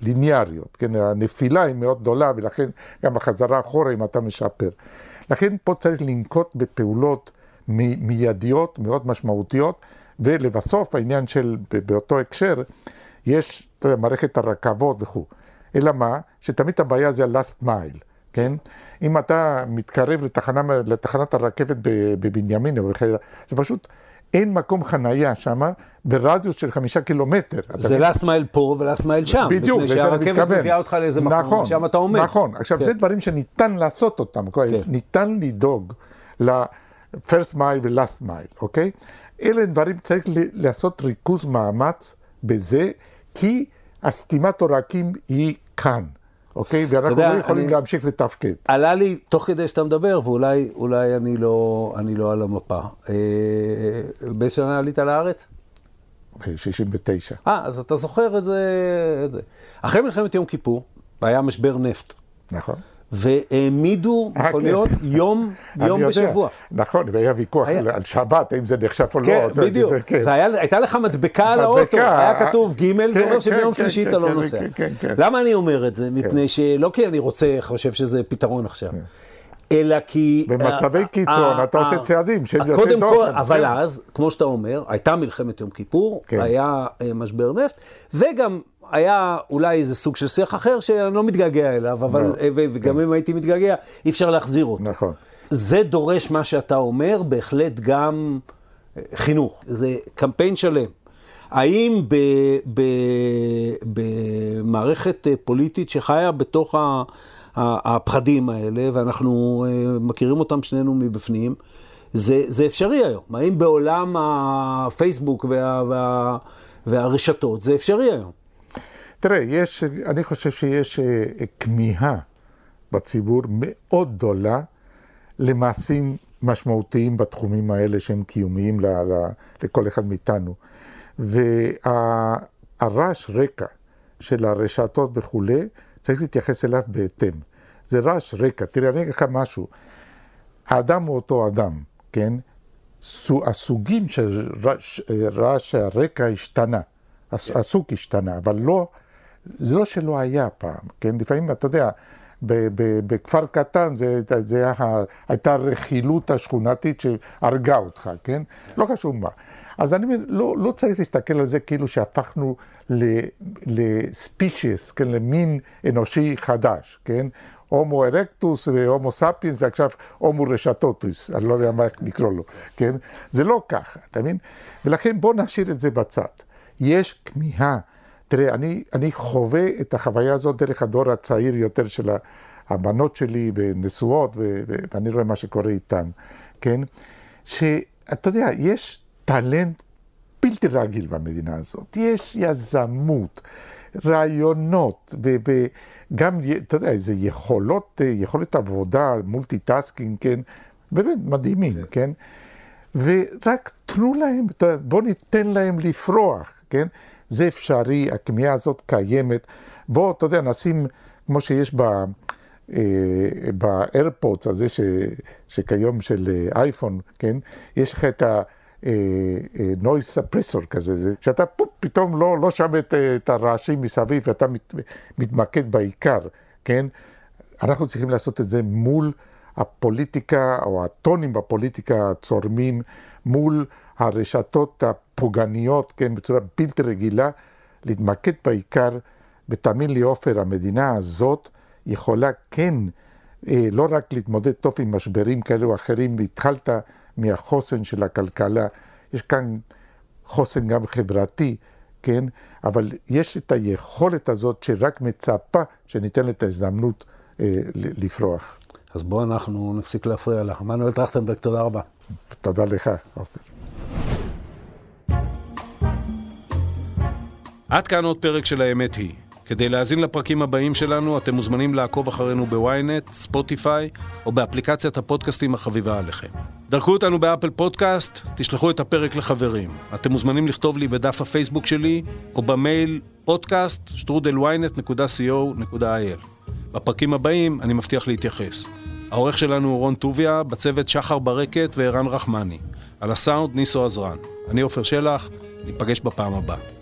ליניאריות, כן? הנפילה היא מאוד גדולה, ולכן גם החזרה אחורה אם אתה משפר. לכן פה צריך לנקוט בפעולות מיידיות, מאוד משמעותיות, ולבסוף העניין של, באותו הקשר, יש, מערכת הרכבות וכו'. אלא מה? שתמיד הבעיה זה ה-last mile, כן? אם אתה מתקרב לתחנה, לתחנת הרכבת בבנימין או בחירה, זה פשוט... אין מקום חנייה שם ברדיוס של חמישה קילומטר. זה last mile פה ו-last mile שם. בדיוק, לזה אני מתכוון. שהרכבת מביאה אותך לאיזה מקום, נכון, ושם אתה עומד. נכון, עכשיו כן. זה דברים שניתן לעשות אותם, כן. ניתן לדאוג ל-first mile ו-last mile, אוקיי? אלה דברים, צריך לעשות ריכוז מאמץ בזה, כי הסתימת עורקים היא כאן. אוקיי? ואנחנו יודע, לא יכולים אני... להמשיך לתפקד. עלה לי, תוך כדי שאתה מדבר, ואולי אולי אני, לא, אני לא על המפה. אה, באיזה שנה עלית לארץ? ב-69. אה, אז אתה זוכר את זה, את זה. אחרי מלחמת יום כיפור, היה משבר נפט. נכון. והעמידו מכוניות כן. יום, יום יודע. בשבוע. נכון, והיה ויכוח היה. על שבת, האם זה נחשב או לא. כן, יודע, בדיוק. זה- כן. והייתה לך מדבקה על. האוטו, היה כתוב ג', זה כן, אומר שביום כן, שלישי כן, אתה לא כן, נוסע. כן, כן, כן. למה אני אומר את זה? מפני שלא כי אני רוצה, חושב שזה פתרון עכשיו, אלא כי... במצבי אה, קיצון, אה, אתה עושה אה, צעדים של יוצאי קודם כל, דופן, אבל כן. אז, כמו שאתה אומר, הייתה מלחמת יום כיפור, כן. היה משבר נפט, וגם היה אולי איזה סוג של שיח אחר שאני לא מתגעגע אליו, אבל, לא. אה, וגם אם הייתי מתגעגע, אי אפשר להחזיר אותו. נכון. זה דורש מה שאתה אומר, בהחלט גם אה, חינוך. זה קמפיין שלם. האם במערכת אה, פוליטית שחיה בתוך ה, הפחדים האלה, ואנחנו מכירים אותם שנינו מבפנים, זה, זה אפשרי היום. האם בעולם הפייסבוק וה, וה, והרשתות זה אפשרי היום? תראה, יש, אני חושב שיש אה, כמיהה בציבור מאוד גדולה למעשים משמעותיים בתחומים האלה שהם קיומיים ל, ל, לכל אחד מאיתנו. והרעש רקע של הרשתות וכולי, צריך להתייחס אליו בהתאם. זה רעש רקע. תראה, אני אגיד לך משהו. האדם הוא אותו אדם, כן? סו- הסוגים של רעש, רעש הרקע השתנה. הס- הסוג השתנה, אבל לא, זה לא שלא היה פעם, כן? לפעמים, אתה יודע, בכפר קטן זה, זה היה, הייתה הרכילות השכונתית שהרגה אותך, כן? לא חשוב מה. אז אני אומר, לא, לא צריך להסתכל על זה כאילו שהפכנו לספישיס, כן? למין אנושי חדש, כן? הומו ארקטוס והומו ספיאנס ועכשיו הומו רשתוטוס, אני לא יודע מה לקרוא לו, כן? זה לא ככה, אתה מבין? ולכן בוא נשאיר את זה בצד. יש כמיהה. תראה, אני, אני חווה את החוויה הזאת דרך הדור הצעיר יותר של הבנות שלי ונשואות, ו- ו- ואני רואה מה שקורה איתן, כן? שאתה יודע, יש talent בלתי רגיל במדינה הזאת. יש יזמות, רעיונות, וגם, אתה יודע, איזה יכולות, יכולת עבודה, multitasking, כן? באמת מדהימים, כן? ורק תנו להם, בואו ניתן להם לפרוח, כן? זה אפשרי, הכמיהה הזאת קיימת. בואו, אתה יודע, נשים, כמו שיש ב... באיירפודס הזה ש, שכיום של אייפון, כן? יש לך את ה-noise suppressor כזה, זה, שאתה פופ, פתאום לא, לא שם את, את הרעשים מסביב ואתה מת, מתמקד בעיקר, כן? אנחנו צריכים לעשות את זה מול הפוליטיקה, או הטונים בפוליטיקה הצורמים, מול הרשתות הפוגעניות, כן, בצורה בלתי רגילה, להתמקד בעיקר, ותאמין לי עופר, המדינה הזאת יכולה כן, אה, לא רק להתמודד טוב עם משברים כאלה או אחרים, והתחלת מהחוסן של הכלכלה, יש כאן חוסן גם חברתי, כן, אבל יש את היכולת הזאת שרק מצפה שניתן את ההזדמנות אה, לפרוח. אז בואו אנחנו נפסיק להפריע לך. מנואל טרכטנברג, תודה רבה. תודה לך, עופר. עד כאן עוד פרק של האמת היא. כדי להאזין לפרקים הבאים שלנו, אתם מוזמנים לעקוב אחרינו ב ynet, Spotify, או באפליקציית הפודקאסטים החביבה עליכם. דרגו אותנו ב Apple Podcast, תשלחו את הפרק לחברים. אתם מוזמנים לכתוב לי בדף הפייסבוק שלי, או במייל podcast שטרודל ynet.co.il. בפרקים הבאים אני מבטיח להתייחס. העורך שלנו הוא רון טוביה, בצוות שחר ברקת וערן רחמני. על הסאונד ניסו עזרן. אני עופר שלח, ניפגש בפעם הבאה.